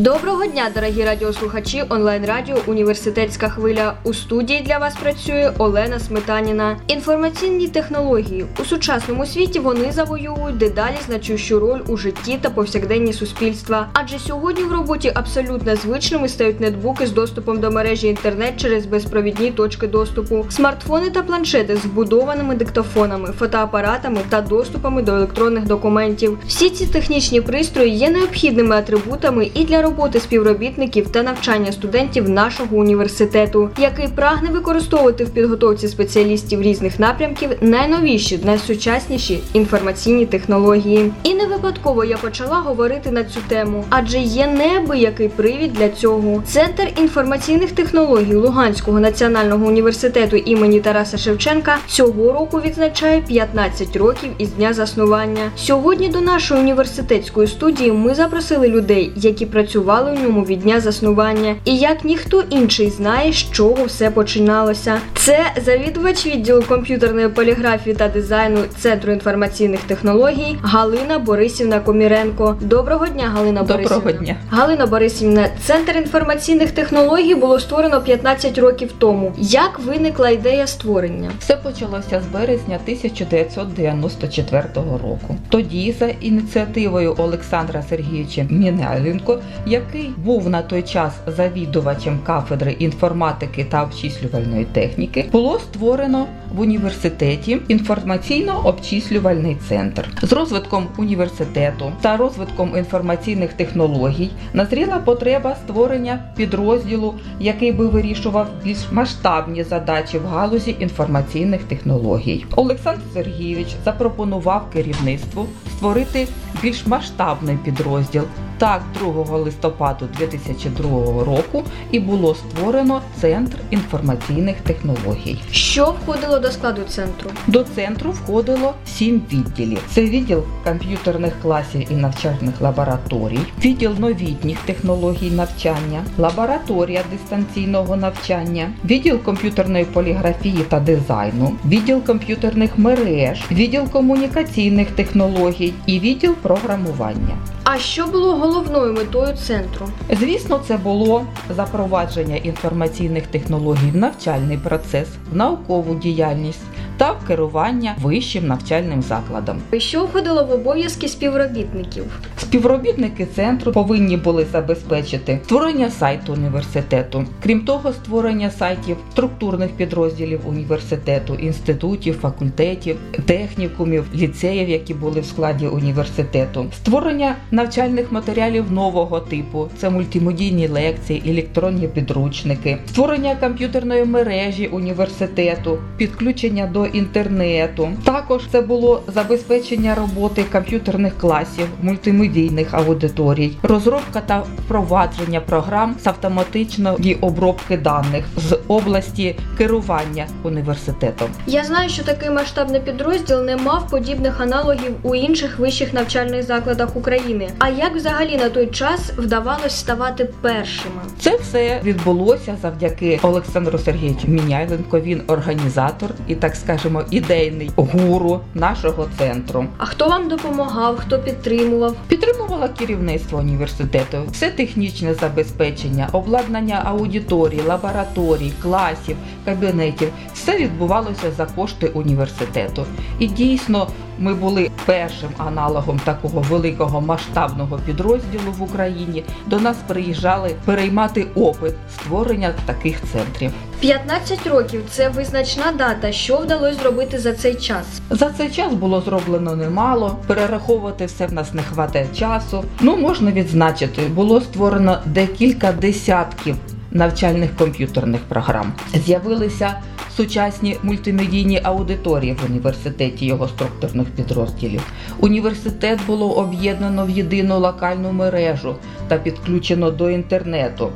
Доброго дня, дорогі радіослухачі онлайн радіо Університетська хвиля. У студії для вас працює Олена Сметаніна. Інформаційні технології у сучасному світі вони завоюють дедалі значущу роль у житті та повсякденні суспільства. Адже сьогодні в роботі абсолютно звичними стають нетбуки з доступом до мережі інтернет через безпровідні точки доступу, смартфони та планшети з вбудованими диктофонами, фотоапаратами та доступами до електронних документів. Всі ці технічні пристрої є необхідними атрибутами і для роботи співробітників та навчання студентів нашого університету, який прагне використовувати в підготовці спеціалістів різних напрямків найновіші, найсучасніші інформаційні технології. І не випадково я почала говорити на цю тему, адже є неабиякий привід для цього. Центр інформаційних технологій Луганського національного університету імені Тараса Шевченка цього року відзначає 15 років із дня заснування. Сьогодні до нашої університетської студії ми запросили людей, які працювали у ньому від дня заснування, і як ніхто інший знає, з чого все починалося. Це завідувач відділу комп'ютерної поліграфії та дизайну Центру інформаційних технологій Галина Борисівна Коміренко. Доброго дня, Галина Доброго Борисівна. дня. Галина Борисівна, Центр інформаційних технологій було створено 15 років тому. Як виникла ідея створення? Все почалося з березня 1994 року. Тоді, за ініціативою Олександра Сергійовича Мінайленко, який був на той час завідувачем кафедри інформатики та обчислювальної техніки, було створено в університеті інформаційно-обчислювальний центр. З розвитком університету та розвитком інформаційних технологій назріла потреба створення підрозділу, який би вирішував більш масштабні задачі в галузі інформаційних технологій. Олександр Сергійович запропонував керівництву створити більш масштабний підрозділ. Так, 2 листопаду 2002 року і було створено Центр інформаційних технологій. Що входило до складу центру? До центру входило сім відділів: це відділ комп'ютерних класів і навчальних лабораторій, відділ новітніх технологій навчання, лабораторія дистанційного навчання, відділ комп'ютерної поліграфії та дизайну, відділ комп'ютерних мереж, відділ комунікаційних технологій і відділ програмування. А що було головною метою центру? Звісно, це було запровадження інформаційних технологій в навчальний процес, в наукову діяльність та в керування вищим навчальним закладом. Що входило в обов'язки співробітників? Співробітники центру повинні були забезпечити створення сайту університету, крім того, створення сайтів структурних підрозділів університету, інститутів, факультетів, технікумів, ліцеїв, які були в складі університету, створення навчальних матеріалів нового типу, це мультимедійні лекції, електронні підручники, створення комп'ютерної мережі університету, підключення до інтернету. Також це було забезпечення роботи комп'ютерних класів, мультимедійних аудиторій, розробка та впровадження програм з автоматичної обробки даних з області керування університетом. Я знаю, що такий масштабний підрозділ не мав подібних аналогів у інших вищих навчальних закладах України. А як взагалі на той час вдавалось ставати першими? Це все відбулося завдяки Олександру Сергійовичу Міняйленко. Він організатор і, так скажемо, ідейний гуру нашого центру. А хто вам допомагав, хто підтримував? Підтримувала керівництво університету, все технічне забезпечення, обладнання аудиторій, лабораторій, класів, кабінетів. Все відбувалося за кошти університету. І дійсно ми були першим аналогом такого великого масштабного підрозділу в Україні. До нас приїжджали переймати опит створення таких центрів. 15 років це визначна дата. Що вдалося зробити за цей час? За цей час було зроблено немало. Перераховувати все в нас не хватає часу. Ну можна відзначити, було створено декілька десятків навчальних комп'ютерних програм. З'явилися сучасні мультимедійні аудиторії в університеті його структурних підрозділів. Університет було об'єднано в єдину локальну мережу та підключено до інтернету.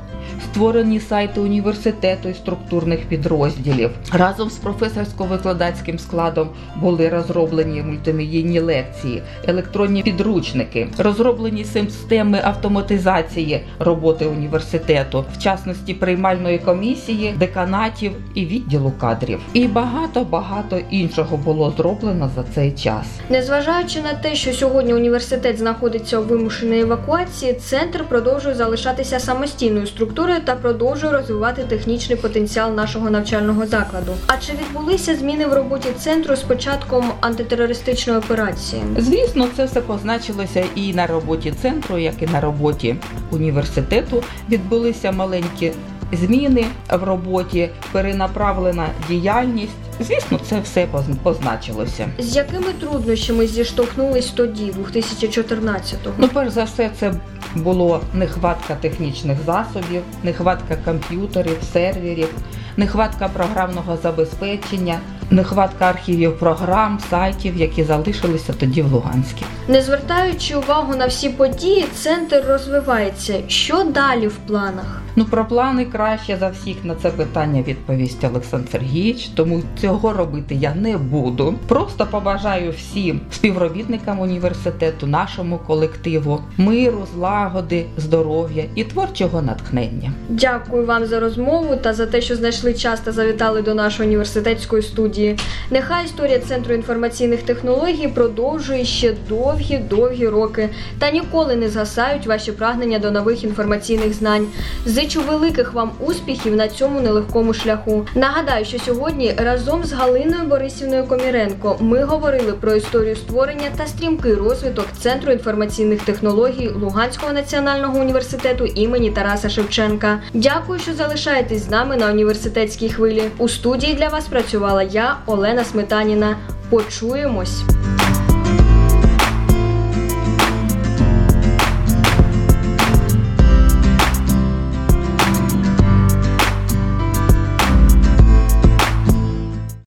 Створені сайти університету і структурних підрозділів. Разом з професорсько-викладацьким складом були розроблені мультимедійні лекції, електронні підручники, розроблені системи автоматизації роботи університету, в частності приймальної комісії, деканатів і відділу кадрів. І багато багато іншого було зроблено за цей час. Незважаючи на те, що сьогодні університет знаходиться у вимушеній евакуації, центр продовжує залишатися самостійною структурою та продовжує розвивати технічний потенціал нашого навчального закладу. А чи відбулися зміни в роботі центру з початком антитерористичної операції? Звісно, це все позначилося і на роботі центру, як і на роботі університету. Відбулися маленькі зміни в роботі, перенаправлена діяльність. Звісно, це все позначилося. З якими труднощами зіштовхнулись тоді, 2014-го? Ну, перш за все, це було нехватка технічних засобів, нехватка комп'ютерів, серверів, нехватка програмного забезпечення, нехватка архівів програм, сайтів, які залишилися тоді в Луганській. Не звертаючи увагу на всі події, центр розвивається. Що далі в планах? Ну, про плани краще за всіх на це питання відповість Олександр Сергійович, тому цього робити я не буду. Просто побажаю всім співробітникам університету, нашому колективу миру, злагоди, здоров'я і творчого натхнення. Дякую вам за розмову та за те, що знайшли час та завітали до нашої університетської студії. Нехай історія Центру інформаційних технологій продовжує ще довгі-довгі роки та ніколи не згасають ваші прагнення до нових інформаційних знань. Зичу великих вам успіхів на цьому нелегкому шляху. Нагадаю, що сьогодні разом з Галиною Борисівною Коміренко ми говорили про історію створення та стрімкий розвиток Центру інформаційних технологій Луганського національного університету імені Тараса Шевченка. Дякую, що залишаєтесь з нами на університетській хвилі. У студії для вас працювала Олена Сметаніна. Почуємось.